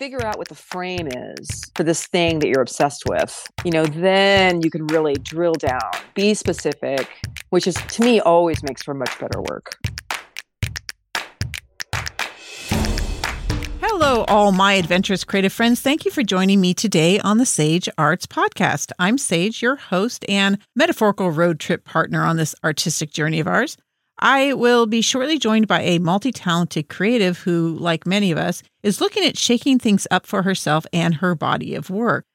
figure out what the frame is for this thing that you're obsessed with, you know, then you can really drill down, be specific, which is to me always makes for much better work. Hello, all my adventurous creative friends. Thank you for joining me today on the Sage Arts Podcast. I'm Sage, your host and metaphorical road trip partner on this artistic journey of ours. I will be shortly joined by a multi talented creative who, like many of us, is looking at shaking things up for herself and her body of work.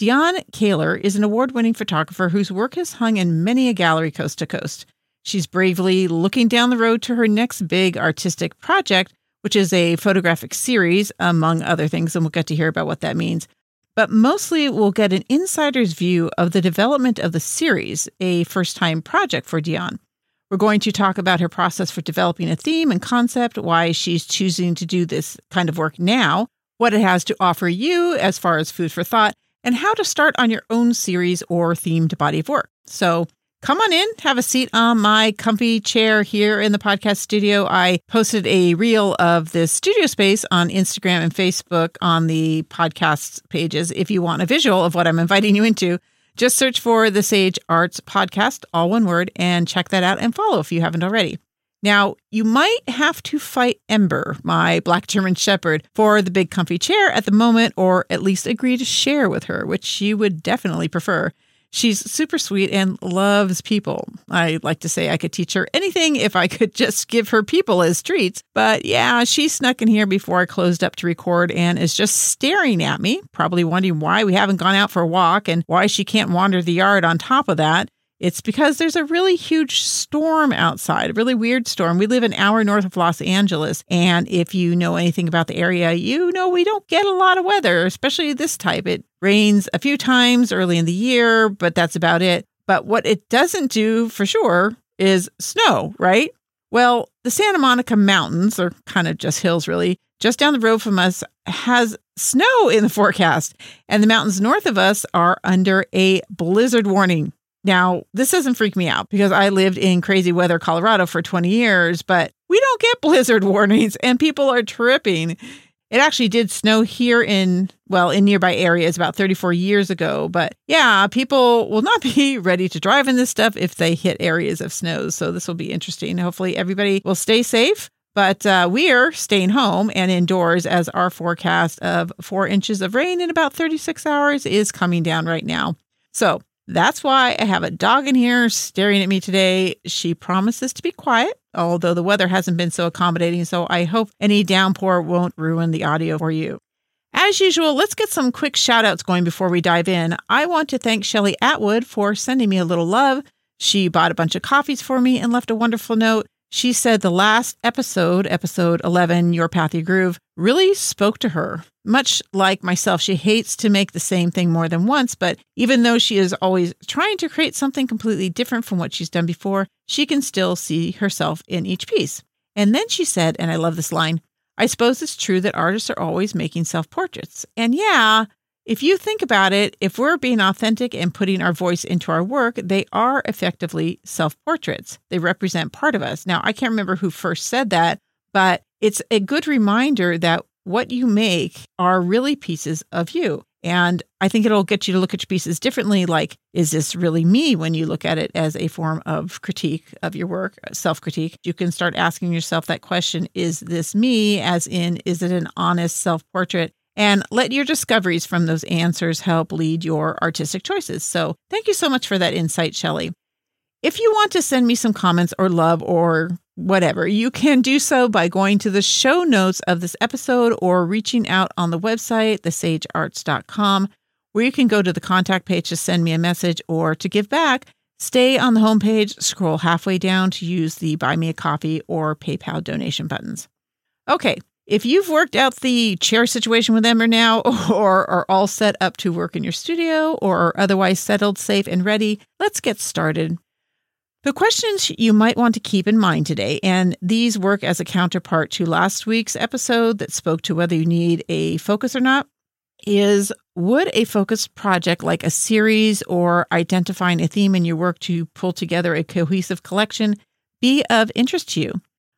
Deonne Kahler is an award winning photographer whose work has hung in many a gallery coast to coast. She's bravely looking down the road to her next big artistic project, which is a photographic series, among other things, and we'll get to hear about what that means. But mostly, we'll get an insider's view of the development of the series, a first time project for Deonne. We're going to talk about her process for developing a theme and concept, why she's choosing to do this kind of work now, what it has to offer you as far as food for thought, and how to start on your own series or themed body of work. So come on in, have a seat on my comfy chair here in the podcast studio. I posted a reel of this studio space on Instagram and Facebook on the podcast pages if you want a visual of what I'm inviting you into. Just search for the Sage Arts Podcast, all one word, and check that out and follow if you haven't already. Now, you might have to fight Ember, my black German shepherd, for the big comfy chair at the moment, or at least agree to share with her, which she would definitely prefer. She's super sweet and loves people. I like to say I could teach her anything if I could just give her people as treats. But yeah, she snuck in here before I closed up to record and is just staring at me, probably wondering why we haven't gone out for a walk and why she can't wander the yard on top of that. It's because there's a really huge storm outside, a really weird storm. We live an hour north of Los Angeles. And if you know anything about the area, you know we don't get a lot of weather, especially this type. It rains a few times early in the year, but that's about it. But what it doesn't do for sure is snow, right? Well, the Santa Monica Mountains, or kind of just hills really, just down the road from us, has snow in the forecast. And the mountains north of us are under a blizzard warning. Now, this doesn't freak me out because I lived in crazy weather Colorado for 20 years, but we don't get blizzard warnings and people are tripping. It actually did snow here in, well, in nearby areas about 34 years ago. But yeah, people will not be ready to drive in this stuff if they hit areas of snow. So this will be interesting. Hopefully, everybody will stay safe. But uh, we're staying home and indoors as our forecast of four inches of rain in about 36 hours is coming down right now. So that's why I have a dog in here staring at me today. She promises to be quiet, although the weather hasn't been so accommodating, so I hope any downpour won't ruin the audio for you. As usual, let's get some quick shout outs going before we dive in. I want to thank Shelly Atwood for sending me a little love. She bought a bunch of coffees for me and left a wonderful note. She said the last episode, episode 11, Your Path, Your Groove, really spoke to her. Much like myself, she hates to make the same thing more than once, but even though she is always trying to create something completely different from what she's done before, she can still see herself in each piece. And then she said, and I love this line I suppose it's true that artists are always making self portraits. And yeah, if you think about it, if we're being authentic and putting our voice into our work, they are effectively self portraits. They represent part of us. Now, I can't remember who first said that, but it's a good reminder that what you make are really pieces of you. And I think it'll get you to look at your pieces differently. Like, is this really me when you look at it as a form of critique of your work, self critique? You can start asking yourself that question Is this me? As in, is it an honest self portrait? And let your discoveries from those answers help lead your artistic choices. So, thank you so much for that insight, Shelley. If you want to send me some comments or love or whatever, you can do so by going to the show notes of this episode or reaching out on the website, thesagearts.com, where you can go to the contact page to send me a message or to give back. Stay on the homepage, scroll halfway down to use the Buy Me a Coffee or PayPal donation buttons. Okay, if you've worked out the chair situation with Ember now, or are all set up to work in your studio, or are otherwise settled, safe, and ready, let's get started. The questions you might want to keep in mind today, and these work as a counterpart to last week's episode that spoke to whether you need a focus or not, is would a focused project like a series or identifying a theme in your work to pull together a cohesive collection be of interest to you?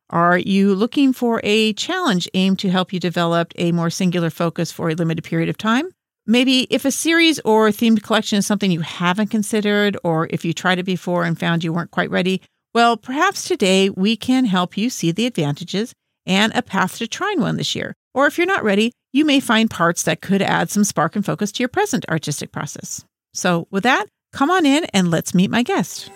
Are you looking for a challenge aimed to help you develop a more singular focus for a limited period of time? Maybe if a series or themed collection is something you haven't considered, or if you tried it before and found you weren't quite ready, well, perhaps today we can help you see the advantages and a path to trying one this year. Or if you're not ready, you may find parts that could add some spark and focus to your present artistic process. So, with that, come on in and let's meet my guest.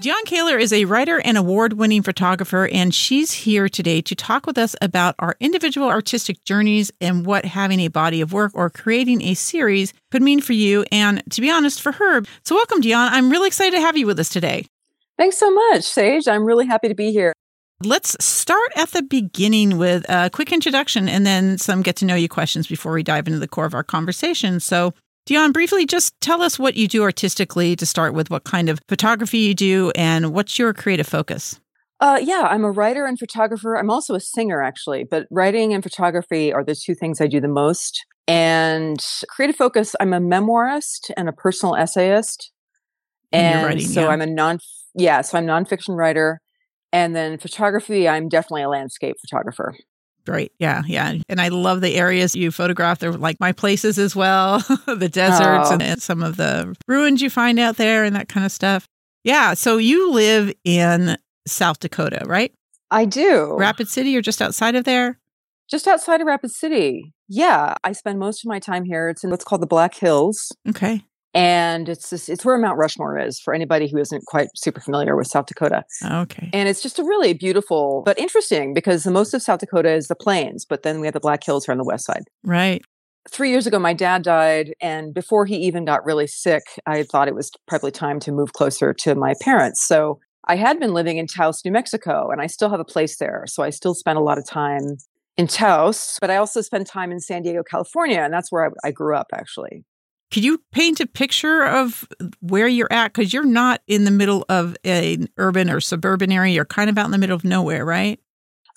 Deonne Kahler is a writer and award winning photographer, and she's here today to talk with us about our individual artistic journeys and what having a body of work or creating a series could mean for you, and to be honest, for her. So, welcome, Deonne. I'm really excited to have you with us today. Thanks so much, Sage. I'm really happy to be here. Let's start at the beginning with a quick introduction and then some get to know you questions before we dive into the core of our conversation. So, Deonne, briefly just tell us what you do artistically to start with, what kind of photography you do, and what's your creative focus? Uh, yeah, I'm a writer and photographer. I'm also a singer, actually, but writing and photography are the two things I do the most. And creative focus, I'm a memoirist and a personal essayist. And writing, so yeah. I'm a non, yeah, so I'm nonfiction writer. And then photography, I'm definitely a landscape photographer. Great. Yeah. Yeah. And I love the areas you photograph. They're like my places as well the deserts oh. and, and some of the ruins you find out there and that kind of stuff. Yeah. So you live in South Dakota, right? I do. Rapid City or just outside of there? Just outside of Rapid City. Yeah. I spend most of my time here. It's in what's called the Black Hills. Okay and it's this, it's where Mount Rushmore is for anybody who isn't quite super familiar with South Dakota. Okay. And it's just a really beautiful but interesting because the most of South Dakota is the plains, but then we have the Black Hills here on the west side. Right. Three years ago, my dad died, and before he even got really sick, I thought it was probably time to move closer to my parents. So I had been living in Taos, New Mexico, and I still have a place there. So I still spend a lot of time in Taos, but I also spend time in San Diego, California, and that's where I, I grew up actually. Could you paint a picture of where you're at? Because you're not in the middle of an urban or suburban area. You're kind of out in the middle of nowhere, right?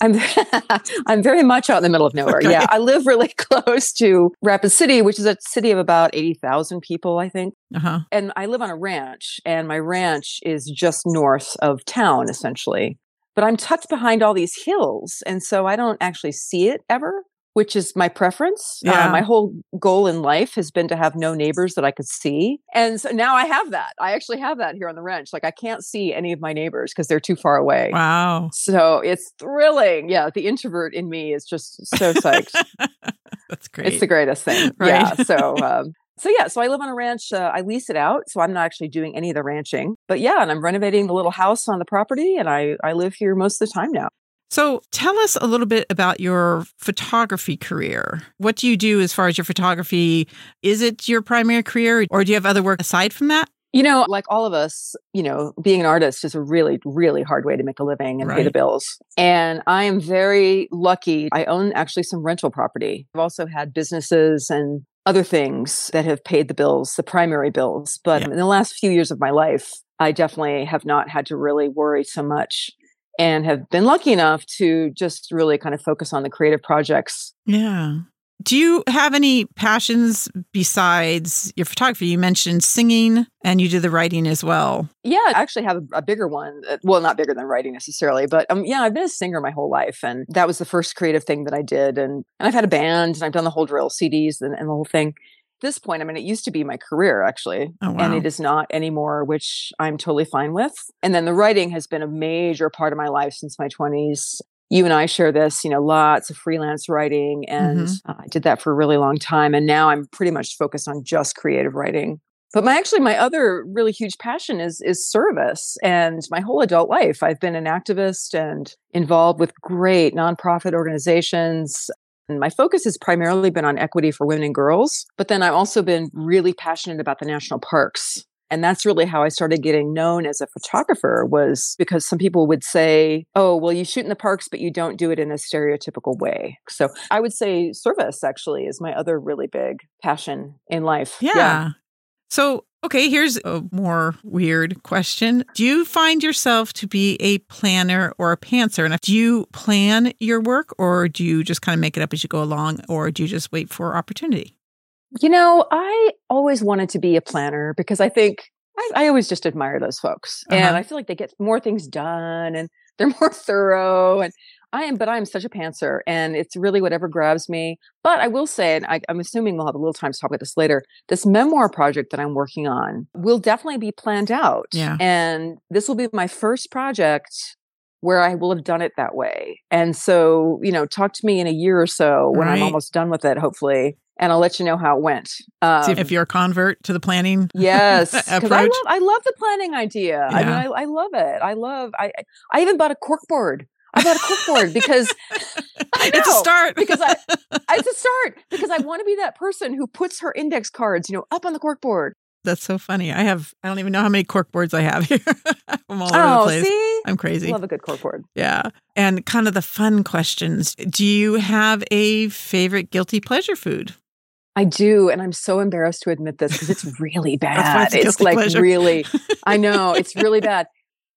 I'm I'm very much out in the middle of nowhere. Okay. Yeah, I live really close to Rapid City, which is a city of about eighty thousand people, I think. Uh-huh. And I live on a ranch, and my ranch is just north of town, essentially. But I'm tucked behind all these hills, and so I don't actually see it ever which is my preference. Yeah. Uh, my whole goal in life has been to have no neighbors that I could see. And so now I have that. I actually have that here on the ranch. Like I can't see any of my neighbors because they're too far away. Wow. So it's thrilling. Yeah. The introvert in me is just so psyched. That's great. It's the greatest thing. Right? Yeah. So, um, so yeah, so I live on a ranch. Uh, I lease it out, so I'm not actually doing any of the ranching. But yeah, and I'm renovating the little house on the property, and I I live here most of the time now. So tell us a little bit about your photography career. What do you do as far as your photography? Is it your primary career or do you have other work aside from that? You know, like all of us, you know, being an artist is a really, really hard way to make a living and right. pay the bills. And I am very lucky. I own actually some rental property. I've also had businesses and other things that have paid the bills, the primary bills. But yeah. in the last few years of my life, I definitely have not had to really worry so much and have been lucky enough to just really kind of focus on the creative projects. Yeah. Do you have any passions besides your photography? You mentioned singing and you do the writing as well. Yeah, I actually have a, a bigger one. Uh, well, not bigger than writing necessarily, but um, yeah, I've been a singer my whole life. And that was the first creative thing that I did. And, and I've had a band and I've done the whole drill CDs and, and the whole thing this point, I mean, it used to be my career actually, oh, wow. and it is not anymore, which I'm totally fine with. And then the writing has been a major part of my life since my 20s. You and I share this, you know, lots of freelance writing, and mm-hmm. uh, I did that for a really long time. And now I'm pretty much focused on just creative writing. But my actually my other really huge passion is is service and my whole adult life I've been an activist and involved with great nonprofit organizations and my focus has primarily been on equity for women and girls, but then I've also been really passionate about the national parks. And that's really how I started getting known as a photographer was because some people would say, "Oh, well you shoot in the parks but you don't do it in a stereotypical way." So, I would say service actually is my other really big passion in life. Yeah. yeah. So, okay, here's a more weird question. Do you find yourself to be a planner or a pantser? And do you plan your work or do you just kind of make it up as you go along or do you just wait for opportunity? You know, I always wanted to be a planner because I think I, I always just admire those folks. Uh-huh. And I feel like they get more things done. And they're more thorough and I am, but I'm such a pantser, and it's really whatever grabs me. But I will say, and I, am assuming we'll have a little time to talk about this later. This memoir project that I'm working on will definitely be planned out, yeah. and this will be my first project where I will have done it that way. And so, you know, talk to me in a year or so when right. I'm almost done with it, hopefully, and I'll let you know how it went. Um, if you're a convert to the planning, yes, because I love, I love the planning idea. Yeah. I mean, I, I, love it. I love. I I even bought a corkboard. I bought a corkboard because it's a start. because I, it's a start because I want to be that person who puts her index cards, you know, up on the corkboard. That's so funny. I have I don't even know how many corkboards I have here. I'm all over oh, the place. See? I'm crazy. I love a good corkboard. Yeah. And kind of the fun questions. Do you have a favorite guilty pleasure food? I do, and I'm so embarrassed to admit this because it's really bad. it's, it's like pleasure. really, I know it's really bad.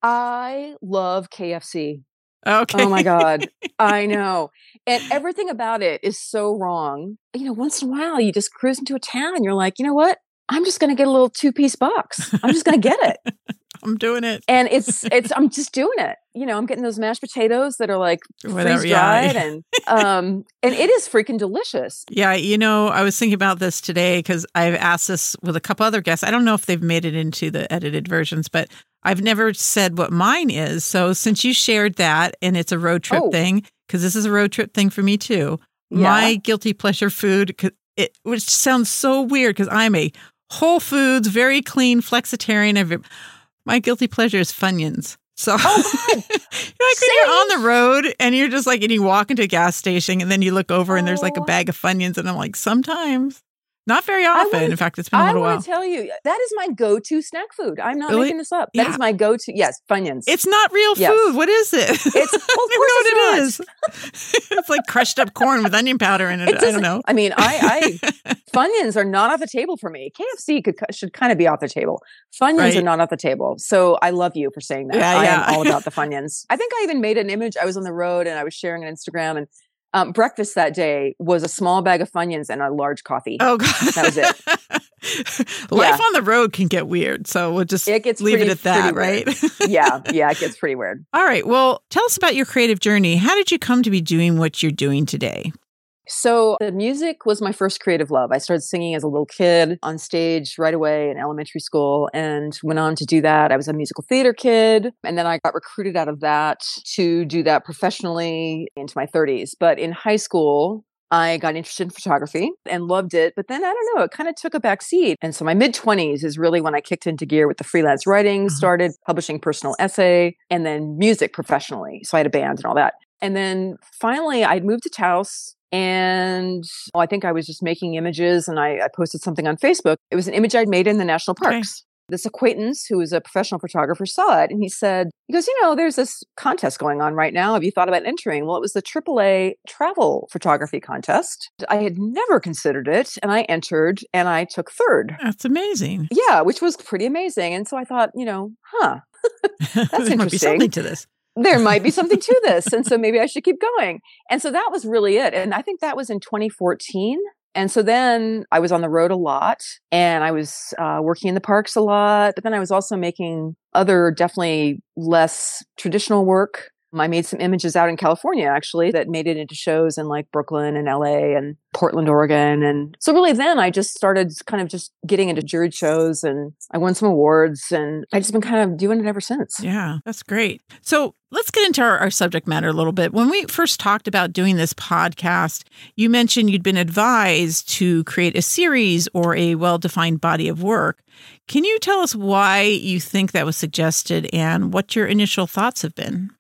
I love KFC. Okay. Oh my God. I know. And everything about it is so wrong. You know, once in a while you just cruise into a town and you're like, you know what? I'm just going to get a little two piece box. I'm just going to get it. I'm doing it. And it's, it's, I'm just doing it. You know, I'm getting those mashed potatoes that are like freeze dried yeah. and, um, and it is freaking delicious. Yeah. You know, I was thinking about this today because I've asked this with a couple other guests. I don't know if they've made it into the edited versions, but I've never said what mine is. So since you shared that and it's a road trip oh. thing, because this is a road trip thing for me too, yeah. my guilty pleasure food, it, which sounds so weird because I'm a Whole Foods, very clean, flexitarian. My guilty pleasure is Funyuns. So oh, you're like when you're on the road and you're just like, and you walk into a gas station and then you look over and there's like a bag of Funyuns and I'm like, sometimes not very often. Wanna, in fact, it's been a little while. I want to tell you, that is my go-to snack food. I'm not really? making this up. That yeah. is my go-to. Yes, Funyuns. It's not real yes. food. What is it? It's, well, of course what it is. it's like crushed up corn with onion powder in it. it I don't know. I mean, I, I Funyuns are not off the table for me. KFC could should kind of be off the table. Funyuns right. are not off the table. So I love you for saying that. Yeah, I yeah. am all about the Funyuns. I think I even made an image. I was on the road and I was sharing on Instagram and um, breakfast that day was a small bag of Funyuns and a large coffee. Oh, God. That was it. Life yeah. on the road can get weird. So we'll just it gets leave pretty, it at that, right? yeah. Yeah. It gets pretty weird. All right. Well, tell us about your creative journey. How did you come to be doing what you're doing today? So, the music was my first creative love. I started singing as a little kid on stage right away in elementary school and went on to do that. I was a musical theater kid. And then I got recruited out of that to do that professionally into my 30s. But in high school, I got interested in photography and loved it. But then I don't know, it kind of took a back seat. And so my mid 20s is really when I kicked into gear with the freelance writing, uh-huh. started publishing personal essay, and then music professionally. So I had a band and all that. And then finally, I'd moved to Taos and well, I think I was just making images and I, I, posted something on Facebook. It was an image I'd made in the national parks. Okay. This acquaintance who was a professional photographer saw it and he said, he goes, you know, there's this contest going on right now. Have you thought about entering? Well, it was the AAA travel photography contest. I had never considered it and I entered and I took third. That's amazing. Yeah, which was pretty amazing. And so I thought, you know, huh, that's interesting. Something to this there might be something to this. And so maybe I should keep going. And so that was really it. And I think that was in 2014. And so then I was on the road a lot and I was uh, working in the parks a lot. But then I was also making other, definitely less traditional work Um, I made some images out in California actually that made it into shows in like Brooklyn and LA and Portland, Oregon. And so really then I just started kind of just getting into juried shows and I won some awards and I just been kind of doing it ever since. Yeah, that's great. So let's get into our, our subject matter a little bit. When we first talked about doing this podcast, you mentioned you'd been advised to create a series or a well defined body of work. Can you tell us why you think that was suggested and what your initial thoughts have been?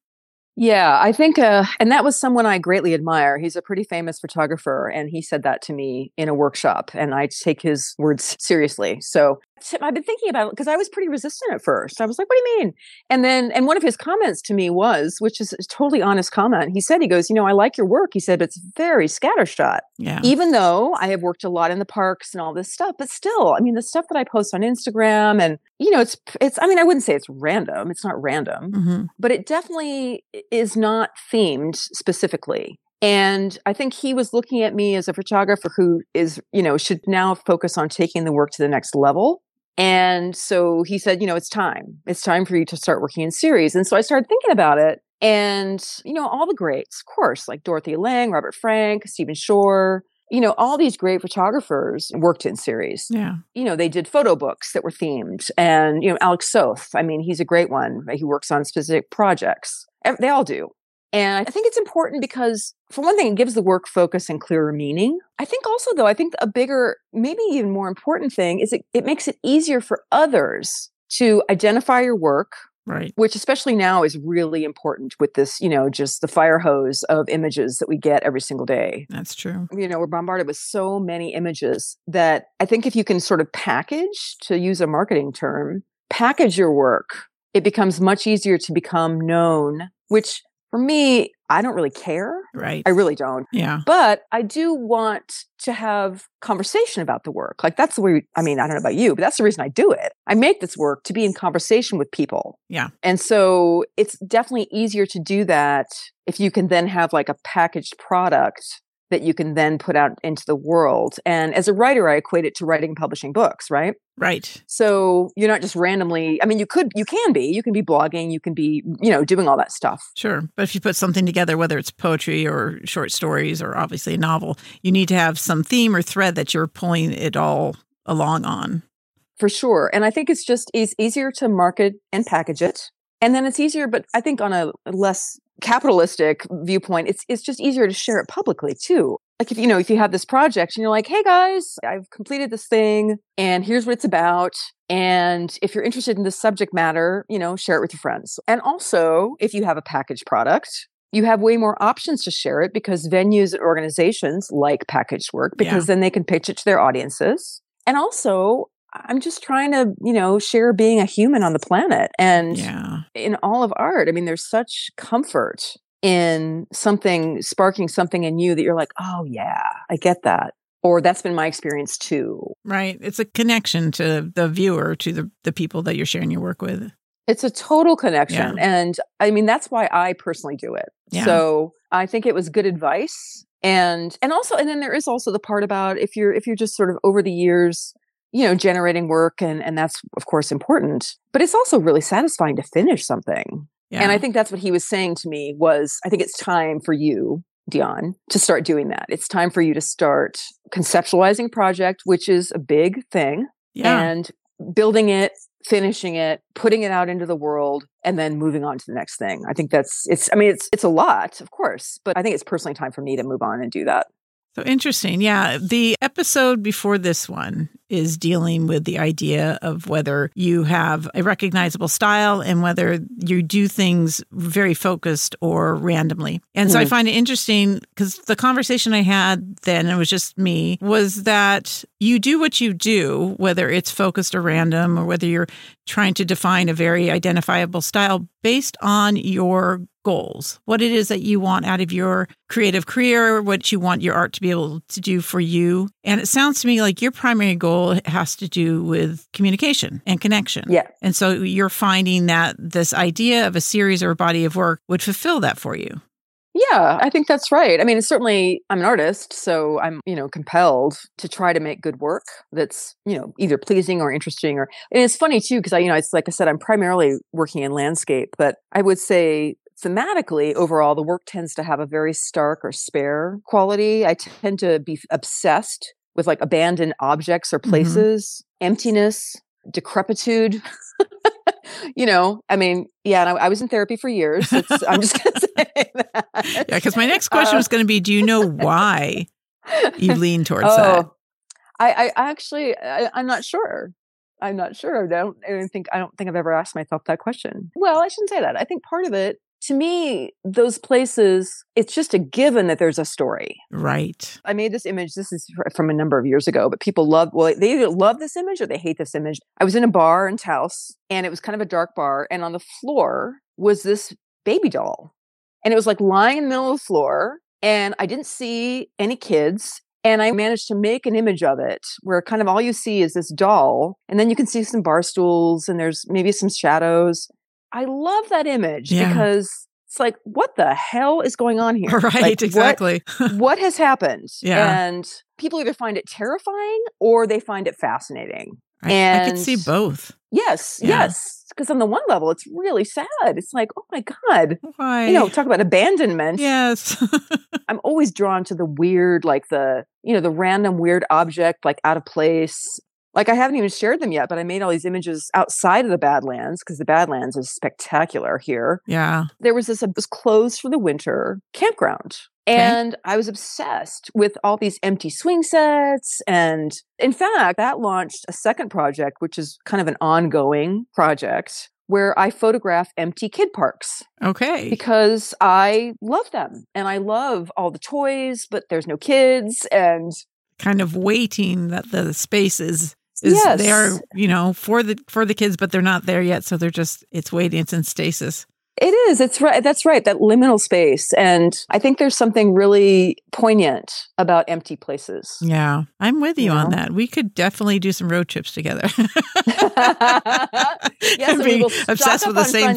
Yeah, I think, uh, and that was someone I greatly admire. He's a pretty famous photographer, and he said that to me in a workshop, and I take his words seriously. So I've been thinking about it because I was pretty resistant at first. I was like, what do you mean? And then, and one of his comments to me was, which is a totally honest comment. He said, he goes, you know, I like your work. He said, it's very scattershot. Yeah. Even though I have worked a lot in the parks and all this stuff, but still, I mean, the stuff that I post on Instagram and, you know, it's, it's, I mean, I wouldn't say it's random. It's not random, mm-hmm. but it definitely is not themed specifically. And I think he was looking at me as a photographer who is, you know, should now focus on taking the work to the next level. And so he said, you know, it's time. It's time for you to start working in series. And so I started thinking about it. And, you know, all the greats, of course, like Dorothy Lange, Robert Frank, Stephen Shore, you know, all these great photographers worked in series. Yeah. You know, they did photo books that were themed. And, you know, Alex Soth, I mean, he's a great one. He works on specific projects. They all do. And I think it's important because, for one thing, it gives the work focus and clearer meaning. I think also, though, I think a bigger, maybe even more important thing is it, it makes it easier for others to identify your work, Right. which especially now is really important with this, you know, just the fire hose of images that we get every single day. That's true. You know, we're bombarded with so many images that I think if you can sort of package, to use a marketing term, package your work, it becomes much easier to become known, which for me, I don't really care. Right. I really don't. yeah. But I do want to have conversation about the work. Like that's the way, I mean, I don't know about you, but that's the reason I do it. I make this work to be in conversation with people. Yeah. And so it's definitely easier to do that if you can then have like a packaged product that you can then put out into the world. And as a writer, I equate it to writing and publishing books, right? Right. So you're not just randomly, I mean, you could, you can be, you can be blogging, you can be, you know, doing all that stuff. Sure. But if you put something together, whether it's poetry or short stories or obviously a novel, you need to have some theme or thread that you're pulling it all along on. For sure. And I think it's just it's easier to market and package it. And then it's easier, but I think on a less capitalistic viewpoint, it's it's just easier to share it publicly too. Like if you know, if you have this project and you're like, hey guys, I've completed this thing and here's what it's about. And if you're interested in this subject matter, you know, share it with your friends. And also, if you have a packaged product, you have way more options to share it because venues and organizations like packaged work because Yeah. then they can pitch it to their audiences. And also, I'm just trying to, you know, share being a human on the planet. And Yeah. in all of art, I mean, there's such comfort in something sparking something in you that you're like, oh, yeah, I get that. Or that's been my experience too. Right. It's a connection to the viewer, to the, the people that you're sharing your work with. It's a total connection. And I mean, that's why I personally do it. Yeah. So I think it was good advice. And and also and then there is also the part about if you're if you're just sort of over the years, you know, generating work and and that's of course important, but it's also really satisfying to finish something. Yeah. And I think that's what he was saying to me was I think it's time for you, Deonne, to start doing that. It's time for you to start conceptualizing project, which is a big thing, yeah. and building it, finishing it, putting it out into the world, and then moving on to the next thing. I think that's it's I mean it's it's a lot, of course, but I think it's personally time for me to move on and do that. So interesting. Yeah. The episode before this one is dealing with the idea of whether you have a recognizable style and whether you do things very focused or randomly. And so I Mhm. find it interesting because the conversation I had then, it was just me, was that you do what you do, whether it's focused or random, or whether you're trying to define a very identifiable style based on your goals, what it is that you want out of your creative career, what you want your art to be able to do for you. And it sounds to me like your primary goal has to do with communication and connection. Yeah. And so you're finding that this idea of a series or a body of work would fulfill that for you. Yeah, I think that's right. I mean, it's certainly I'm an artist, so I'm, you know, compelled to try to make good work that's, you know, either pleasing or interesting or and it's funny too because I, you know, it's like I said I'm primarily working in landscape, but I would say thematically overall the work tends to have a very stark or spare quality. I tend to be obsessed with like abandoned objects or Mhm. places, emptiness, decrepitude. you know, I mean, yeah, and I, I was in therapy for years. It's, I'm just going to say that. Yeah, because my next question Uh, was going to be Do you know why you lean towards that? oh, I, I actually, I, I'm not sure. I'm not sure. I don't, I don't think, I don't think I've ever asked myself that question. Well, I shouldn't say that. I think part of it, to me, those places, it's just a given that there's a story. Right. I made this image. This is from a number of years ago, but people love, well, they either love this image or they hate this image. I was in a bar in Taos and it was kind of a dark bar. And on the floor was this baby doll. And it was like lying in the middle of the floor. And I didn't see any kids. And I managed to make an image of it where kind of all you see is this doll. And then you can see some bar stools and there's maybe some shadows. I love that image Yeah. because it's like, what the hell is going on here? Right. Like, what- exactly. what has happened? Yeah. And people either find it terrifying or they find it fascinating. I, and I could see both. Yes, Yeah. yes. Because on the one level, it's really sad. It's like, oh my God. Oh, Why? You know, talk about abandonment. yes. I'm always drawn to the weird, like the, you know, the random weird object, like out of place. Like I haven't even shared them yet, but I made all these images outside of the Badlands because the Badlands is spectacular here. yeah. There was this, uh, it was closed for the winter campground. And I was obsessed with all these empty swing sets. And in fact, that launched a second project, which is kind of an ongoing project where I photograph empty kid parks Okay. because I love them and I love all the toys, but there's no kids. And kind of waiting that the space is is Yes. there, you know, for the for the kids, but they're not there yet. So they're just it's waiting. It's in stasis. it is, it's right. That's right. That liminal space. And I think there's something really poignant about empty places. Yeah. I'm with you You on that. We could definitely do some road trips together. yes, Be will obsessed with the same Funyuns.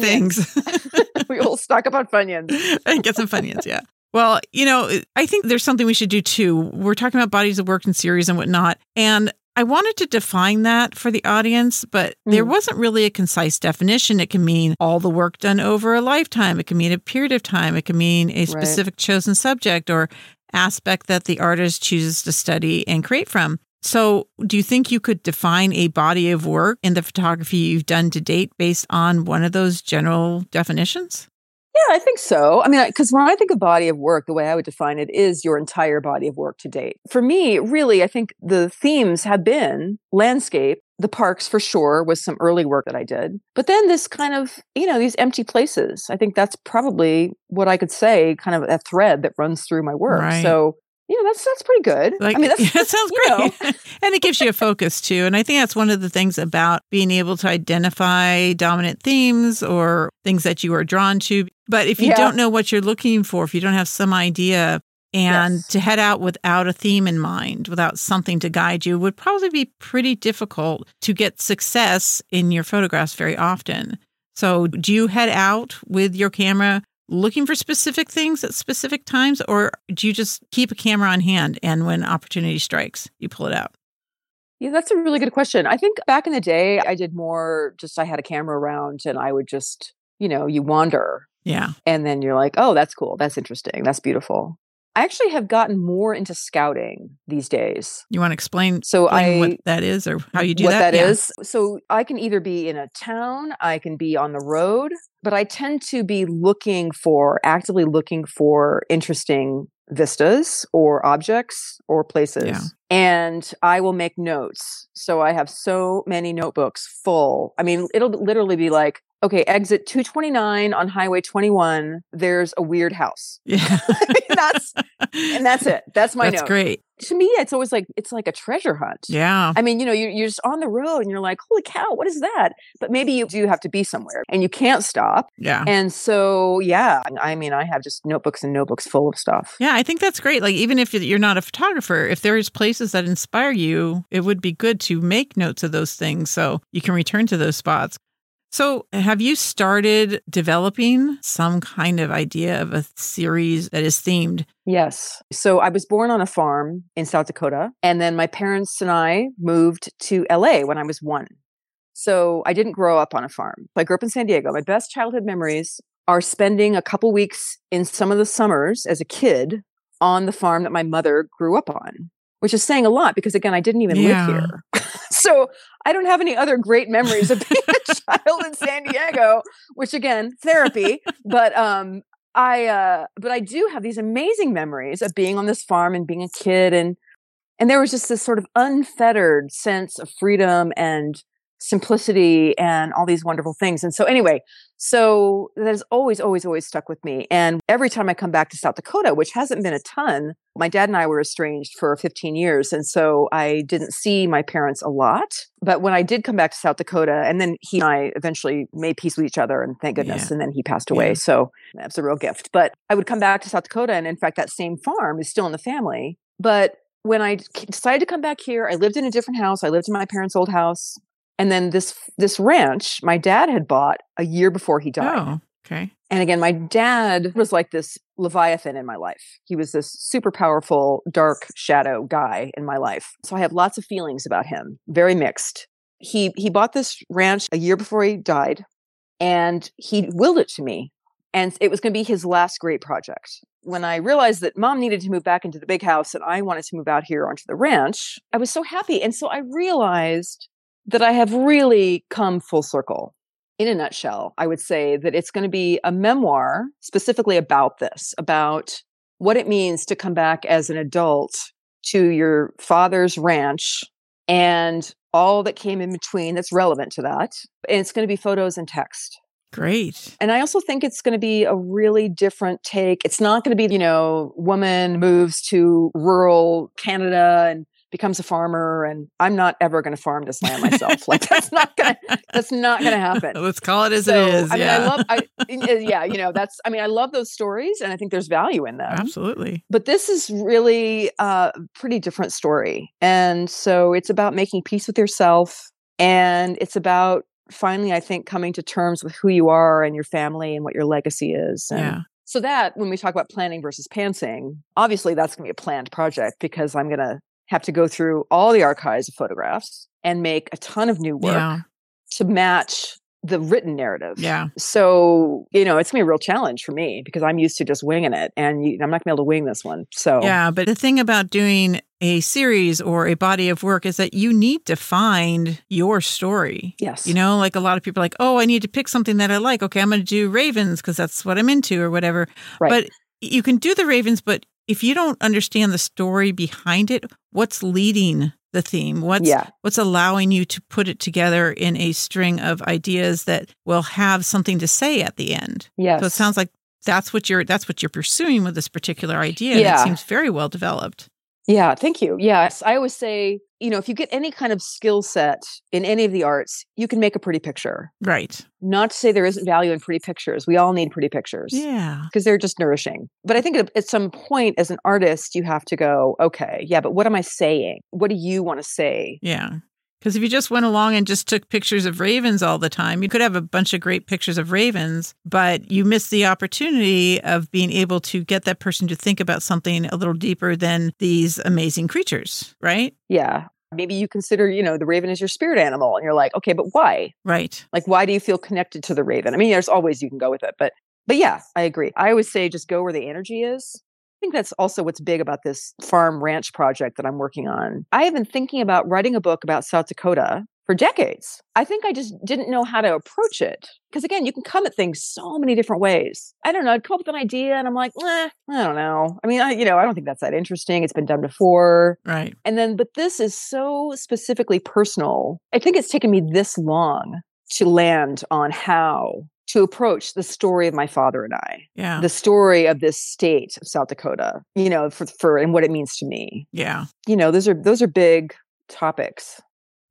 things. we will stock up on Funyuns. and get some Funyuns, yeah. Well, you know, I think there's something we should do too. We're talking about bodies of work and series and whatnot. And I wanted to define that for the audience, but there Mm. wasn't really a concise definition. It can mean all the work done over a lifetime. It can mean a period of time. It can mean a specific chosen subject or aspect that the artist chooses to study and create from. So, do you think you could define a body of work in the photography you've done to date based on one of those general definitions? Yeah, I think so. I mean, because when I think of body of work, the way I would define it is your entire body of work to date. For me, really, I think the themes have been landscape, the parks for sure was some early work that I did. But then this kind of, you know, these empty places. I think that's probably what I could say, kind of a thread that runs through my work. Right. So, you know, that's that's pretty good. Like, I mean, that's, that sounds you know. great. and it gives you a focus too. And I think that's one of the things about being able to identify dominant themes or things that you are drawn to. But if you Yeah. don't know what you're looking for, if you don't have some idea, and Yes. to head out without a theme in mind, without something to guide you, would probably be pretty difficult to get success in your photographs very often. So, do you head out with your camera looking for specific things at specific times, or do you just keep a camera on hand and when opportunity strikes, you pull it out? Yeah, that's a really good question. I think back in the day, I did more just I had a camera around and I would just, you know, you wander Yeah. and then you're like, oh, that's cool. That's interesting. That's beautiful. I actually have gotten more into scouting these days. You want to explain, So I what that is or how you do what that? that Yeah. is. So I can either be in a town, I can be on the road, but I tend to be looking for actively looking for interesting vistas or objects or places. Yeah. And I will make notes. So I have so many notebooks full. I mean, it'll literally be like, okay, exit 229 on Highway 21, there's a weird house. Yeah. that's and that's it. That's my That's note. great. To me, it's always like it's like a treasure hunt. Yeah. I mean, you know, you're, you're just on the road and you're like, holy cow, what is that? But maybe you do have to be somewhere and you can't stop. Yeah. And so, yeah, I mean, I have just notebooks and notebooks full of stuff. Yeah, I think that's great. Like, even if you're not a photographer, if there's places that inspire you, it would be good to make notes of those things so you can return to those spots. So, have you started developing some kind of idea of a series that is themed? Yes. So I was born on a farm in South Dakota. And then my parents and I moved to LA when I was one. So I didn't grow up on a farm. I grew up in San Diego. My best childhood memories are spending a couple weeks in some of the summers as a kid on the farm that my mother grew up on, which is saying a lot because, again, I didn't even Yeah. live here. So I don't have any other great memories of being a child in San Diego, which, again, therapy. But um, I uh but I do have these amazing memories of being on this farm and being a kid and and there was just this sort of unfettered sense of freedom and simplicity and all these wonderful things. And so anyway, so that has always always always stuck with me. And every time I come back to South Dakota, which hasn't been a ton, my dad and I were estranged for 15 years and so I didn't see my parents a lot. But when I did come back to South Dakota and then he and I eventually made peace with each other and thank goodness Yeah. and then he passed away. Yeah. So that's a real gift. But I would come back to South Dakota, and in fact, that same farm is still in the family. But when I decided to come back here, I lived in a different house. I lived in my parents' old house, and then this this ranch my dad had bought a year before he died. Oh, okay. And again, my dad was like this leviathan in my life. He was this super powerful, dark shadow guy in my life. So I have lots of feelings about him, very mixed. he he bought this ranch a year before he died and he willed it to me and it was going to be his last great project when i realized that mom needed to move back into the big house and i wanted to move out here onto the ranch i was so happy and so i realized that i have really come full circle in a nutshell i would say that it's going to be a memoir specifically about this about what it means to come back as an adult to your father's ranch and all that came in between that's relevant to that. And it's going to be photos and text. Great. And I also think it's going to be a really different take. It's not going to be, you know, woman moves to rural Canada and becomes a farmer and I'm not ever going to farm this land myself. like that's not going to that's not going to happen. Let's call it as so, it is. I yeah. mean, I love I uh, yeah, you know, that's I mean, I love those stories and I think there's value in them. Absolutely. But this is really a pretty different story. And so it's about making peace with yourself and it's about finally I think coming to terms with who you are and your family and what your legacy is. And, yeah. So that when we talk about planning versus pantsing, obviously that's going to be a planned project because I'm going to have to go through all the archives of photographs and make a ton of new work yeah. to match the written narrative. Yeah. So, you know, it's going to be a real challenge for me because I'm used to just winging it and you, I'm not going to be able to wing this one. So, yeah. But the thing about doing a series or a body of work is that you need to find your story. Yes. You know, like a lot of people are like, oh, I need to pick something that I like. Okay, I'm going to do Ravens because that's what I'm into or whatever. Right. But you can do the Ravens, but if you don't understand the story behind it, what's leading the theme? What's yeah. what's allowing you to put it together in a string of ideas that will have something to say at the end? Yes. So it sounds like that's what you're that's what you're pursuing with this particular idea. Yeah. And it seems very well developed. Yeah, thank you. Yes, I always say, you know, if you get any kind of skill set in any of the arts, you can make a pretty picture. Right. Not to say there isn't value in pretty pictures. We all need pretty pictures. Yeah. Because they're just nourishing. But I think at, at some point as an artist, you have to go, okay, yeah, but what am I saying? What do you want to say? Yeah. Because if you just went along and just took pictures of ravens all the time, you could have a bunch of great pictures of ravens, but you miss the opportunity of being able to get that person to think about something a little deeper than these amazing creatures, right? Yeah. Maybe you consider, you know, the raven as your spirit animal and you're like, okay, but why? Right. Like, why do you feel connected to the raven? I mean, there's always you can go with it, but but yeah, I agree. I always say just go where the energy is. I think that's also what's big about this farm ranch project that I'm working on. I have been thinking about writing a book about South Dakota for decades. I think I just didn't know how to approach it. Because again, you can come at things so many different ways. I don't know. I'd come up with an idea and I'm like, eh, I don't know. I mean, I, you know, I don't think that's that interesting. It's been done before. Right. And then, but this is so specifically personal. I think it's taken me this long to land on how to approach the story of my father and I, Yeah. the story of this state of South Dakota, you know, for, for and what it means to me. yeah. You know, those are those are big topics.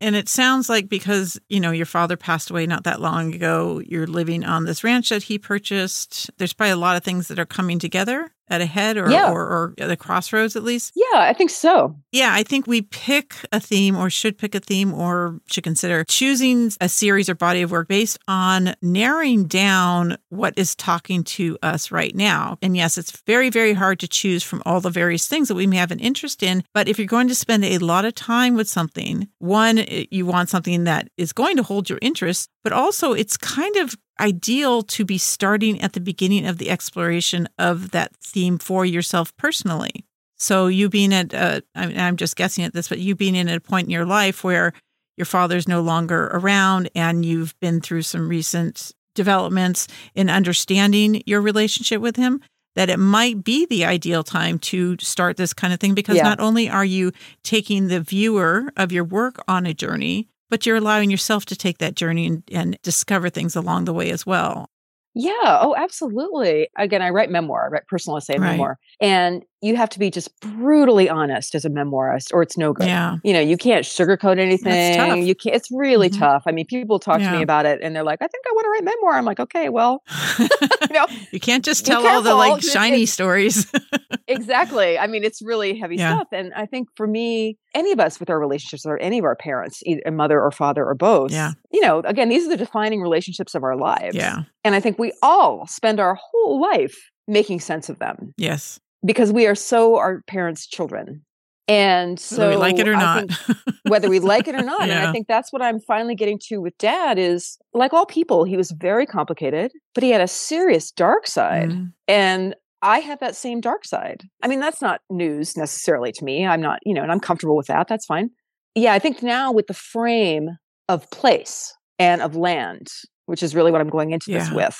And it sounds like because, you know, your father passed away not that long ago, you're living on this ranch that he purchased. There's probably a lot of things that are coming together at a head or, Yeah. or, or at the crossroads at least. Yeah, I think so. Yeah, I think we pick a theme or should pick a theme or should consider choosing a series or body of work based on narrowing down what is talking to us right now. And yes, it's very, very hard to choose from all the various things that we may have an interest in. But if you're going to spend a lot of time with something, one, eh, you want something that is going to hold your interest, but also it's kind of ideal to be starting at the beginning of the exploration of that theme for yourself personally. So you being at, uh, I mean, I'm just guessing at this, but you being in a point in your life where your father's no longer around and you've been through some recent developments in understanding your relationship with him, that it might be the ideal time to start this kind of thing because Yeah. not only are you taking the viewer of your work on a journey, but you're allowing yourself to take that journey and, and discover things along the way as well. Yeah. Oh, absolutely. Again, I write memoir, I write personal essay Right. memoir. And you have to be just brutally honest as a memoirist or it's no good. Yeah. You know, you can't sugarcoat anything. You can't it's really Mhm. tough. I mean, people talk to me about it and they're like, I think I want to write memoir. I'm like, okay, well, you know, you can't just tell all the like shiny it's- stories. exactly. I mean, it's really heavy Yeah. stuff. And I think for me, any of us with our relationships or any of our parents, either a mother or father or both, Yeah. you know, again, these are the defining relationships of our lives. yeah. And I think we all spend our whole life making sense of them Yes. Because we are so our parents' children. And so whether we like it or not. whether we like it or not. And I think that's what I'm finally getting to with dad is like all people, he was very complicated, but he had a serious dark side. Mhm. And I have that same dark side. I mean, that's not news necessarily to me. I'm not, you know, and I'm comfortable with that. That's fine. Yeah, I think now with the frame of place and of land, which is really what I'm going into this with,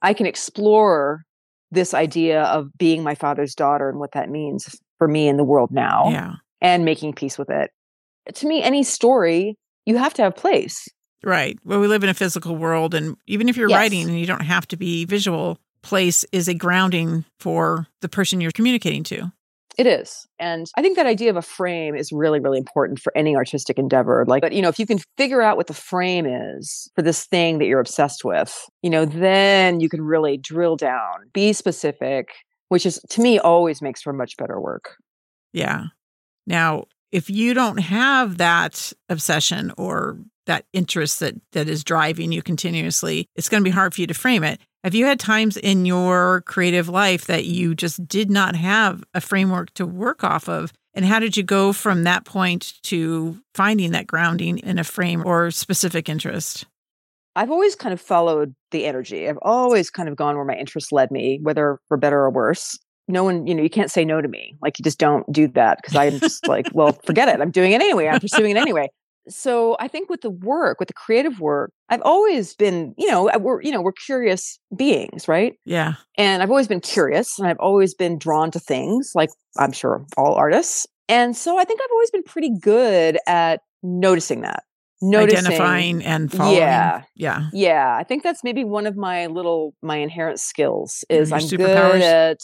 I can explore this idea of being my father's daughter and what that means for me in the world now Yeah. and making peace with it. To me, any story, you have to have place. Right. Well, we live in a physical world, and even if you're Yes. writing and you don't have to be visual, place is a grounding for the person you're communicating to. It is. And I think that idea of a frame is really, really important for any artistic endeavor. Like, but you know, if you can figure out what the frame is for this thing that you're obsessed with, you know, then you can really drill down, be specific, which is to me always makes for much better work. Yeah. Now, if you don't have that obsession or that interest that that is driving you continuously, it's going to be hard for you to frame it. Have you had times in your creative life that you just did not have a framework to work off of? And how did you go from that point to finding that grounding in a frame or specific interest? I've always kind of followed the energy. I've always kind of gone where my interest led me, whether for better or worse. No one, you know, you can't say no to me. Like you just don't do that because I'm just like, well, forget it. I'm doing it anyway. I'm pursuing it anyway. So I think with the work, with the creative work, I've always been, you know, uh, we're, you know, we're curious beings, right? Yeah. And I've always been curious and I've always been drawn to things like I'm sure all artists. And so I think I've always been pretty good at noticing that. Noticing Identifying and following. Yeah. Yeah. yeah, I think that's maybe one of my little my inherent skills is Your I'm good at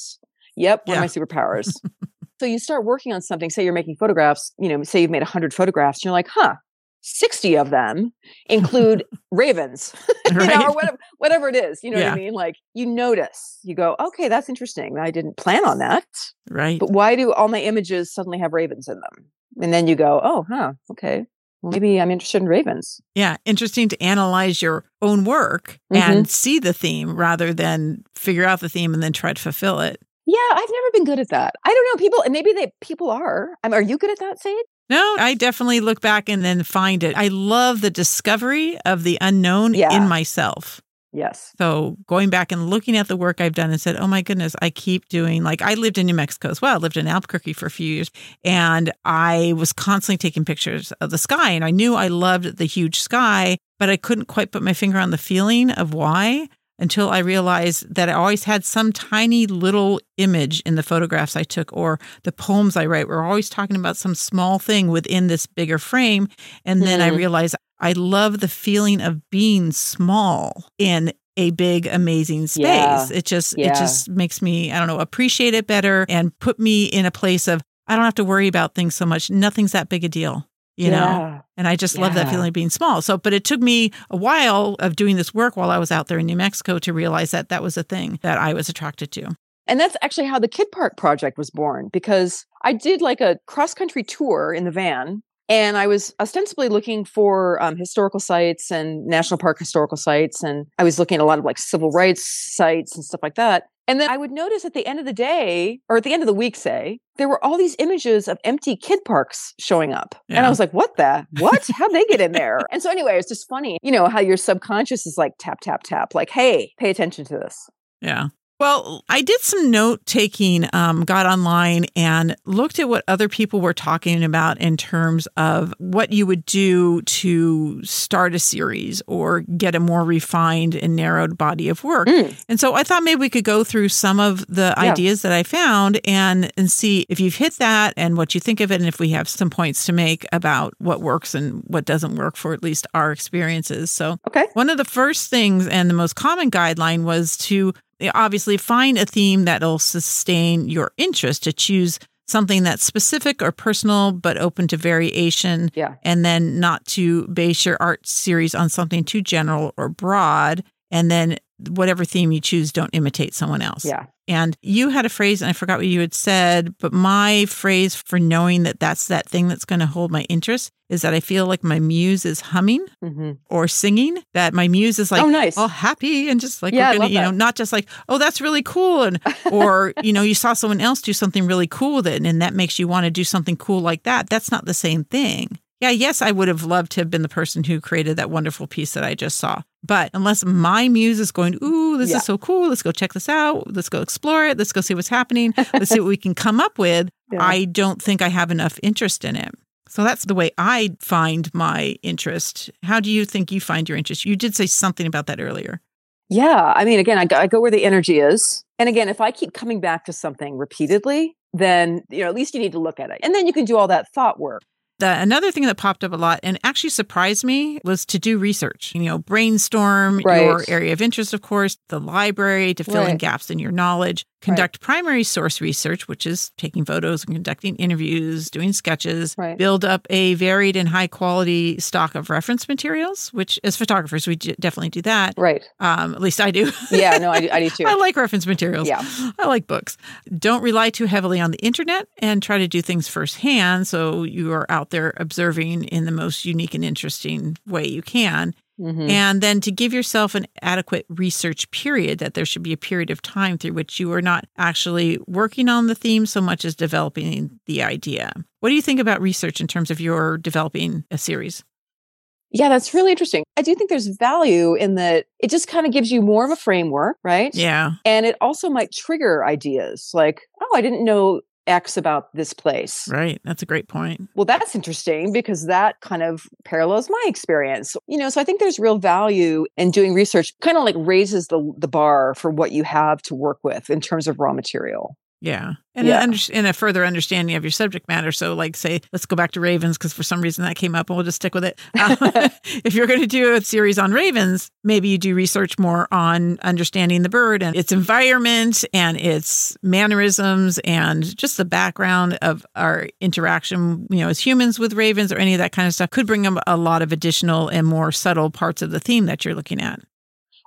yep, one Yeah. of my superpowers. so you start working on something, say you're making photographs, you know, say you've made 100 photographs and you're like, "Huh, 60 of them include ravens." you know, or whatever whatever it is, you know what I mean? Like you notice. You go, "Okay, that's interesting. I didn't plan on that." Right. But why do all my images suddenly have ravens in them? And then you go, "Oh, huh, okay. Well, maybe I'm interested in ravens." Yeah, interesting to analyze your own work and mm-hmm. see the theme rather than figure out the theme and then try to fulfill it. Yeah, I've never been good at that. I don't know people, and maybe they people are. I mean, are you good at that, Sage? No, I definitely look back and then find it. I love the discovery of the unknown Yeah. in myself. Yes. So going back and looking at the work I've done and said, oh my goodness, I keep doing like I lived in New Mexico as well. I lived in Albuquerque for a few years and I was constantly taking pictures of the sky. And I knew I loved the huge sky, but I couldn't quite put my finger on the feeling of why until I realized that I always had some tiny little image in the photographs I took or the poems I write. We're always talking about some small thing within this bigger frame. And then I Mhm. realized I love the feeling of being small in a big, amazing space. Yeah. It just it just makes me, I don't know, appreciate it better and put me in a place of I don't have to worry about things so much. Nothing's that big a deal. You know? Yeah. And I just love that feeling of being small. So, but it took me a while of doing this work while I was out there in New Mexico to realize that that was a thing that I was attracted to. And that's actually how the Kid Park project was born because I did like a cross country tour in the van. And I was ostensibly looking for um, historical sites and national park historical sites. And I was looking at a lot of like civil rights sites and stuff like that. And then I would notice at the end of the day, or at the end of the week, say, there were all these images of empty kid parks showing up. And I was like, what the? What? How'd they get in there? And so, anyway, it's just funny, you know, how your subconscious is like tap, tap, tap, like, hey, pay attention to this. Yeah. Well, I did some note taking, um, got online and looked at what other people were talking about in terms of what you would do to start a series or get a more refined and narrowed body of work. Mm. And so I thought maybe we could go through some of the Yeah. ideas that I found and and see if you've hit that and what you think of it and if we have some points to make about what works and what doesn't work for at least our experiences. So Okay. one of the first things and the most common guideline was to obviously find a theme that'll sustain your interest, to choose something that's specific or personal but open to variation, Yeah. and then not to base your art series on something too general or broad. And then whatever theme you choose, don't imitate someone else. Yeah. And you had a phrase, and I forgot what you had said, but my phrase for knowing that that's that thing that's going to hold my interest is that I feel like my muse is humming hmm or singing. That my muse is like, oh, nice. all happy and just like Yeah, gonna, you know, not just like, oh, that's really cool, and or you know, you saw someone else do something really cool with it, and that makes you want to do something cool like that. That's not the same thing. Yeah, yes, I would have loved to have been the person who created that wonderful piece that I just saw. But unless my muse is going, ooh, this Yeah. is so cool, let's go check this out, let's go explore it, let's go see what's happening, let's see what we can come up with, Yeah. I don't think I have enough interest in it. So that's the way I find my interest. How do you think you find your interest? You did say something about that earlier. Yeah. I mean, again, I go, I go where the energy is. And again, if I keep coming back to something repeatedly, then, you know, at least you need to look at it. And then you can do all that thought work. The, another thing that popped up a lot and actually surprised me was to do research. You know, brainstorm your area of interest, of course, the library to fill in gaps in your knowledge, conduct primary source research, which is taking photos and conducting interviews, doing sketches, Right. build up a varied and high quality stock of reference materials, which as photographers, we d- definitely do that. Right. Um, at least I do. Yeah. No, I do, I do too. I like reference materials. Yeah. I like books. Don't rely too heavily on the internet and try to do things firsthand so you are out there observing in the most unique and interesting way you can. Mhm. And then to give yourself an adequate research period, that there should be a period of time through which you are not actually working on the theme so much as developing the idea. What do you think about research in terms of your developing a series? Yeah, that's really interesting. I do think there's value in that it just kind of gives you more of a framework, right? Yeah. And it also might trigger ideas like, oh, I didn't know X about this place. Right. That's a great point. Well, that's interesting because that kind of parallels my experience. You know, so I think there's real value in doing research, kind of like raises the the bar for what you have to work with in terms of raw material. Yeah. And, Yeah. An under- and a further understanding of your subject matter. So, like, say, let's go back to ravens because for some reason that came up and we'll just stick with it. Uh, if you're going to do a series on ravens, maybe you do research more on understanding the bird and its environment and its mannerisms and just the background of our interaction, you know, as humans with ravens or any of that kind of stuff could bring up a lot of additional and more subtle parts of the theme that you're looking at.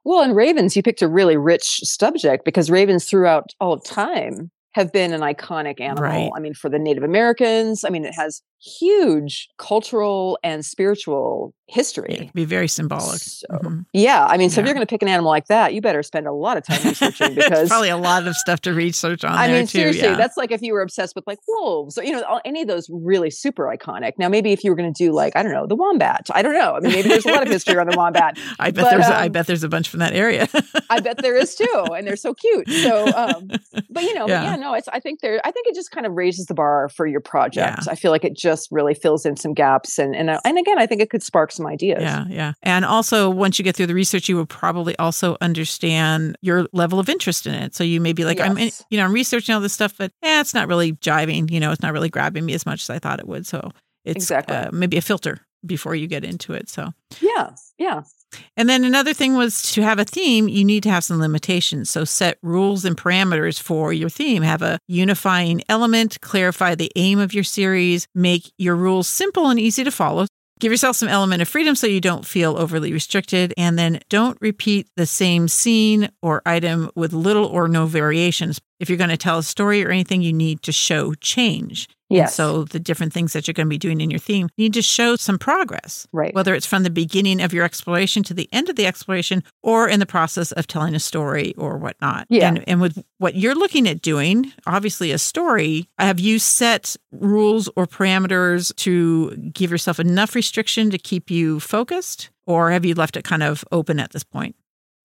Well, in ravens, you picked a really rich subject because ravens throughout all of time have been an iconic animal. Right. I mean, for the Native Americans, I mean, it has huge cultural and spiritual history. It'd be very symbolic. So, Mhm. yeah, I mean, so if you're going to pick an animal like that, you better spend a lot of time researching There's because probably a lot of stuff to research on I there mean, too. seriously, yeah. that's like if you were obsessed with like wolves or, you know, any of those really super iconic. Now, maybe if you were going to do like, I don't know, the wombat. I don't know. I mean, maybe there's a lot of history on the wombat. I bet But, there's a, I um, bet there's a bunch from that area. I bet there is too. And they're so cute. So, um, but you know, but Yeah. yeah, no, it's, I think there, I think it just kind of raises the bar for your project. Yeah. I feel like it just really fills in some gaps. And, and, uh, and again, I think it could spark some ideas. yeah, yeah. And also, once you get through the research, you will probably also understand your level of interest in it. So you may be like, I'm, in, you know, I'm researching all this stuff, but eh, it's not really jiving. You know, it's not really grabbing me as much as I thought it would. So it's Exactly. uh, maybe a filter before you get into it. So Yeah. Yeah. And then another thing was to have a theme, you need to have some limitations. So set rules and parameters for your theme. Have a unifying element, clarify the aim of your series, make your rules simple and easy to follow. Give yourself some element of freedom so you don't feel overly restricted. And then don't repeat the same scene or item with little or no variations. If you're going to tell a story or anything, you need to show change. And so the different things that you're going to be doing in your theme you need to show some progress Right. whether it's from the beginning of your exploration to the end of the exploration or in the process of telling a story or whatnot. Yeah. And, and with what you're looking at doing, obviously a story, have you set rules or parameters to give yourself enough restriction to keep you focused? Or have you left it kind of open at this point?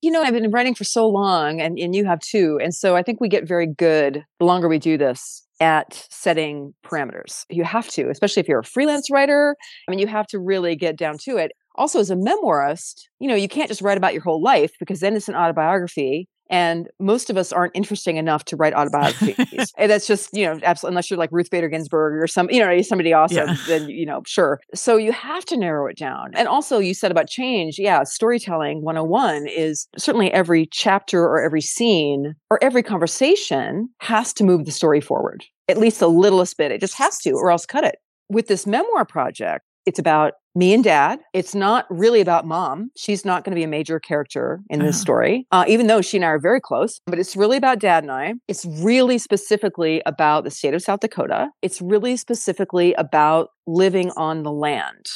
you know, I've been writing for so long and, and you have too. And so I think we get very good the longer we do this at setting parameters. You have to, especially if you're a freelance writer. I mean, you have to really get down to it. Also, as a memoirist, you know, you can't just write about your whole life because then it's an autobiography. And most of us aren't interesting enough to write autobiographies. and that's just, you know, absolutely, unless you're like Ruth Bader Ginsburg or some, you know, somebody awesome, Yeah. then, you know, sure. So you have to narrow it down. And also, you said about change. Yeah, storytelling 101 is certainly every chapter or every scene or every conversation has to move the story forward, at least the littlest bit. It just has to, or else cut it. With this memoir project, It's about me and dad. It's not really about mom. She's not going to be a major character in this Uh-huh. story, uh, even though she and I are very close. But it's really about dad and I. It's really specifically about the state of South Dakota. It's really specifically about living on the land.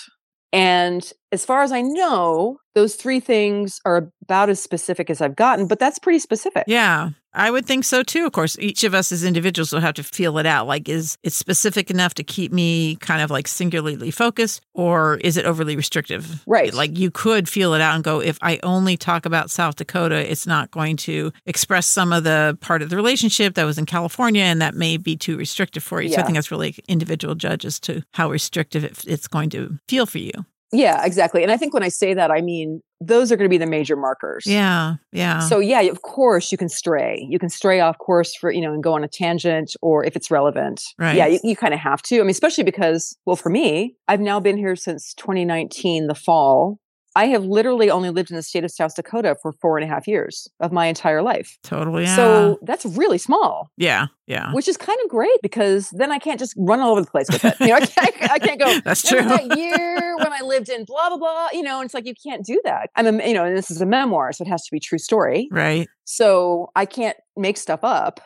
And as far as I know, those three things are about as specific as I've gotten, but that's pretty specific. Yeah, I would think so too. Of course, each of us as individuals will have to feel it out. Like, is it specific enough to keep me kind of like singularly focused, or is it overly restrictive? Right. Like, you could feel it out and go, if I only talk about South Dakota, it's not going to express some of the part of the relationship that was in California, and that may be too restrictive for you. So I think that's really individual judge as to how restrictive it's going to feel for you. Yeah, exactly. And I think when I say that, I mean those are going to be the major markers. Yeah, yeah. So yeah, of course you can stray. You can stray off course for you know and go on a tangent, or if it's relevant. Right. Yeah, you, you kind of have to. I mean, especially because well, for me, I've now been here since 2019, the fall. I have literally only lived in the state of South Dakota for four and a half years of my entire life. totally. Yeah. So that's really small, yeah, yeah. which is kind of great because then I can't just run all over the place with it. You know, I can't, I can't go. That's true. That year when I lived in blah blah blah. You know, and it's like you can't do that. I'm a, you know, and this is a memoir, so it has to be true story. right. So I can't make stuff up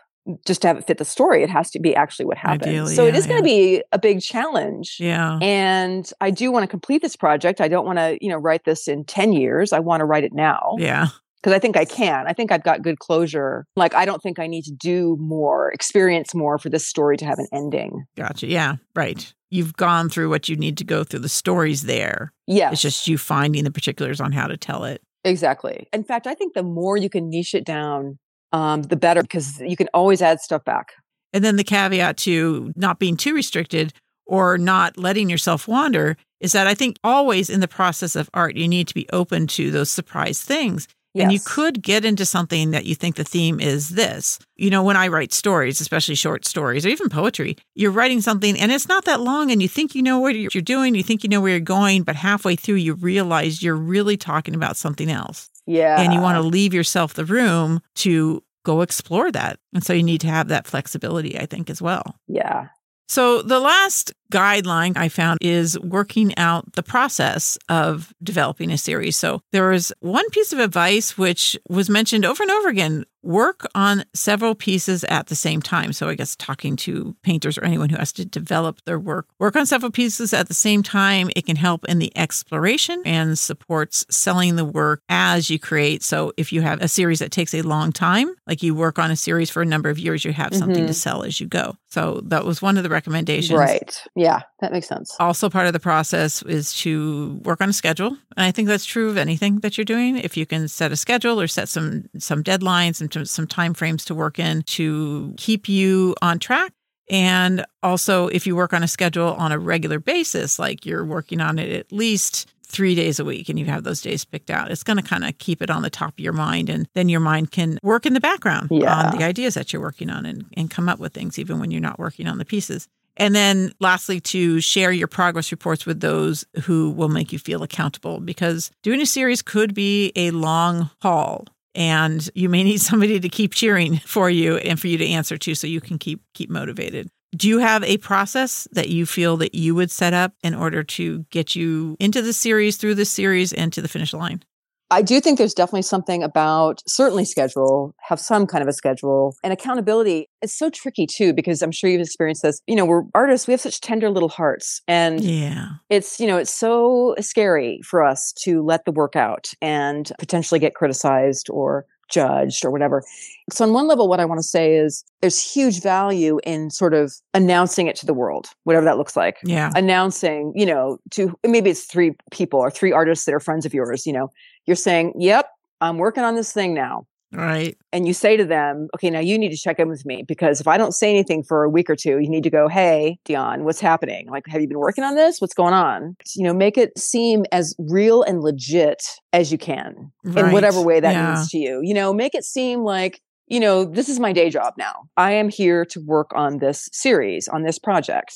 just to have it fit the story. It has to be actually what happened. Ideally, so it is yeah, going to be a big challenge. Yeah. And I do want to complete this project. I don't want to, you know, write this in 10 years. I want to write it now Yeah. because I think I can. I think I've got good closure. Like, I don't think I need to do more, experience more for this story to have an ending. Gotcha. Yeah. Right. You've gone through what you need to go through. The story's there. Yeah. It's just you finding the particulars on how to tell it. Exactly. In fact, I think the more you can niche it down, um, the better because you can always add stuff back. And then the caveat to not being too restricted or not letting yourself wander is that I think always in the process of art, you need to be open to those surprise things. And you could get into something that you think the theme is this. You know, when I write stories, especially short stories or even poetry, you're writing something and it's not that long and you think you know what you're doing, you think you know where you're going, but halfway through you realize you're really talking about something else. Yeah. and you want to leave yourself the room to go explore that. And so you need to have that flexibility, I think, as well. Yeah. So the last guideline I found is working out the process of developing a series. So there was one piece of advice which was mentioned over and over again work on several pieces at the same time. So I guess talking to painters or anyone who has to develop their work, work on several pieces at the same time. It can help in the exploration and supports selling the work as you create. So if you have a series that takes a long time, like you work on a series for a number of years, you have something Mhm. to sell as you go. So that was one of the recommendations. Right. Yeah, that makes sense. Also, part of the process is to work on a schedule, and I think that's true of anything that you're doing. If you can set a schedule or set some some deadlines and some time frames to work in to keep you on track, and also if you work on a schedule on a regular basis, like you're working on it at least three days a week and you have those days picked out, it's going to kind of keep it on the top of your mind. And then your mind can work in the background Yeah. on the ideas that you're working on and, and come up with things even when you're not working on the pieces. And then lastly, to share your progress reports with those who will make you feel accountable because doing a series could be a long haul and you may need somebody to keep cheering for you and for you to answer to so you can keep keep motivated. Do you have a process that you feel that you would set up in order to get you into the series, through the series, and to the finish line? I do think there's definitely something about certainly schedule, have some kind of a schedule and accountability. It's so tricky too, because I'm sure you've experienced this. You know, we're artists, we have such tender little hearts and Yeah. it's, you know, it's so scary for us to let the work out and potentially get criticized or judged or whatever. So on one level, what I want to say is there's huge value in sort of announcing it to the world, whatever that looks like Yeah. announcing, you know, to maybe it's three people or three artists that are friends of yours, you know, you're saying, Yep, I'm working on this thing now. Right. And you say to them, Okay, now you need to check in with me because if I don't say anything for a week or two, you need to go, Hey, Deonne, what's happening? Like, have you been working on this? What's going on? You know, make it seem as real and legit as you can in whatever way that Yeah. means to you. You know, make it seem like, you know, this is my day job now. I am here to work on this series, on this project.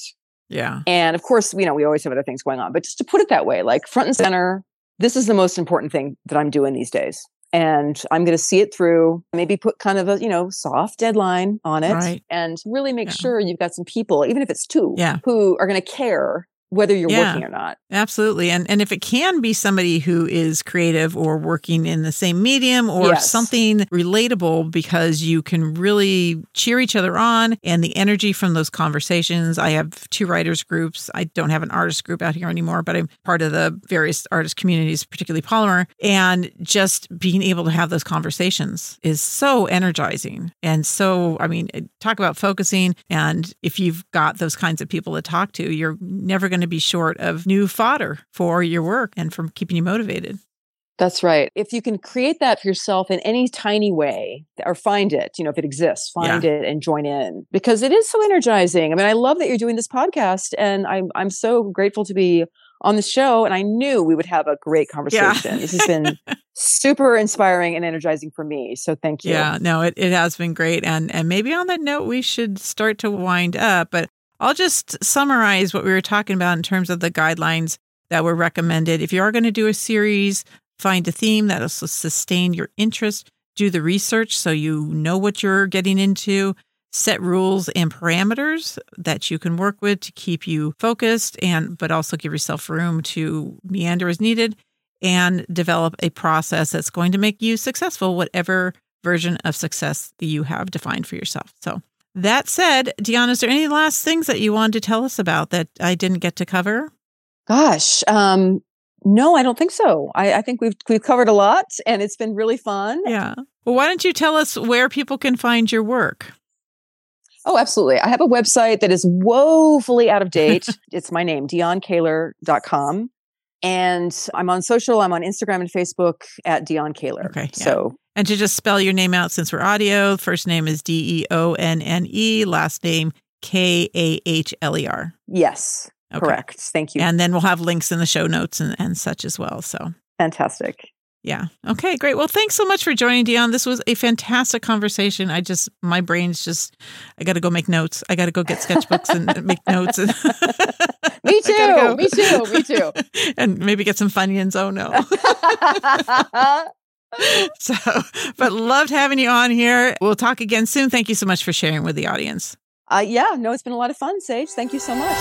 Yeah. And of course, you know, we always have other things going on, but just to put it that way, like front and center, this is the most important thing that I'm doing these days. And I'm going to see it through, maybe put kind of a, you know, soft deadline on it Right. and really make Yeah. sure you've got some people, even if it's two, Yeah. who are going to care whether you're Yeah. working or not. Absolutely. And and if it can be somebody who is creative or working in the same medium or Yes. something relatable because you can really cheer each other on and the energy from those conversations. I have two writers groups. I don't have an artist group out here anymore, but I'm part of the various artist communities, particularly Polymer, and just being able to have those conversations is so energizing. And so, I mean, talk about focusing and if you've got those kinds of people to talk to, you're never going to be short of new fodder for your work and from keeping you motivated. That's right. If you can create that for yourself in any tiny way or find it, you know, if it exists, find it and join in because it is so energizing. I mean, I love that you're doing this podcast and I'm I'm so grateful to be on the show and I knew we would have a great conversation. This has been super inspiring and energizing for me. So thank you. Yeah, no, it, it has been great. And and maybe on that note, we should start to wind up. But I'll just summarize what we were talking about in terms of the guidelines that were recommended. If you are going to do a series, find a theme that will sustain your interest, do the research so you know what you're getting into, set rules and parameters that you can work with to keep you focused and but also give yourself room to meander as needed and develop a process that's going to make you successful whatever version of success that you have defined for yourself. So that said, Deanna, is there any last things that you wanted to tell us about that I didn't get to cover? Gosh, um, no, I don't think so. I, I think we've we've covered a lot, and it's been really fun. Yeah. Well, why don't you tell us where people can find your work? Oh, absolutely. I have a website that is woefully out of date. it's my name, deonnekahler.com. And I'm on social. I'm on Instagram and Facebook at Deonne Kahler. Okay, yeah. So And to just spell your name out since we're audio, first name is D E O N N E, last name K A H L E R. yes, Okay. correct. Thank you. And then we'll have links in the show notes and, and such as well. So Fantastic. Yeah. Okay, great. Well, thanks so much for joining, Deonne. This was a fantastic conversation. I just, my brain's just, I got to go make notes. I got to go get sketchbooks and make notes. Me too. go. Me too. Me too. and maybe get some Funyuns. Oh, no. so, but loved having you on here. We'll talk again soon. Thank you so much for sharing with the audience. uh, yeah, no, it's been a lot of fun, Sage. Thank you so much.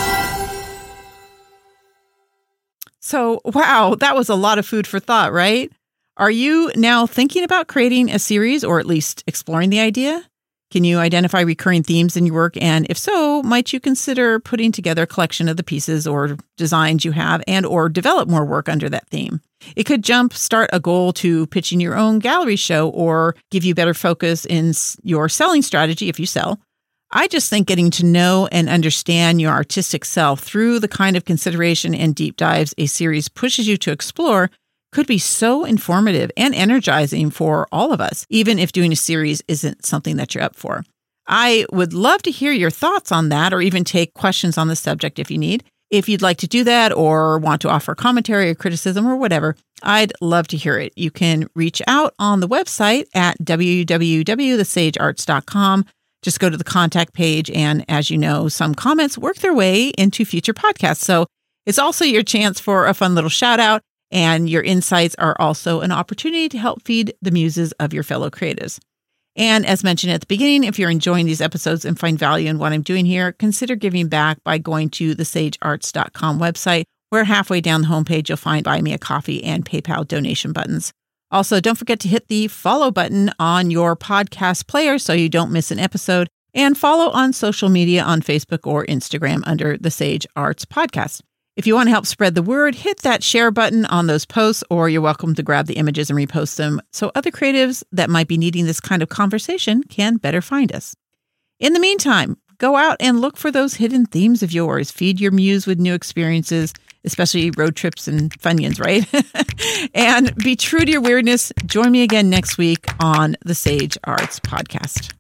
So, wow, that was a lot of food for thought, right? Are you now thinking about creating a series or at least exploring the idea? Can you identify recurring themes in your work? And if so, might you consider putting together a collection of the pieces or designs you have and or develop more work under that theme? It could jump start a goal to pitching your own gallery show or give you better focus in your selling strategy if you sell. I just think getting to know and understand your artistic self through the kind of consideration and deep dives a series pushes you to explore could be so informative and energizing for all of us, even if doing a series isn't something that you're up for. I would love to hear your thoughts on that or even take questions on the subject if you need. If you'd like to do that or want to offer commentary or criticism or whatever, I'd love to hear it. You can reach out on the website at www.thesagearts.com. Just go to the contact page. And as you know, some comments work their way into future podcasts. So it's also your chance for a fun little shout out. And your insights are also an opportunity to help feed the muses of your fellow creatives. And as mentioned at the beginning, if you're enjoying these episodes and find value in what I'm doing here, consider giving back by going to the sagearts.com website, where halfway down the homepage you'll find Buy Me a Coffee and PayPal donation buttons. Also, don't forget to hit the follow button on your podcast player so you don't miss an episode, and follow on social media on Facebook or Instagram under the Sage Arts Podcast. If you want to help spread the word, hit that share button on those posts, or you're welcome to grab the images and repost them so other creatives that might be needing this kind of conversation can better find us. In the meantime, go out and look for those hidden themes of yours. Feed your muse with new experiences, especially road trips and Funyuns, right? and be true to your weirdness. Join me again next week on the Sage Arts Podcast.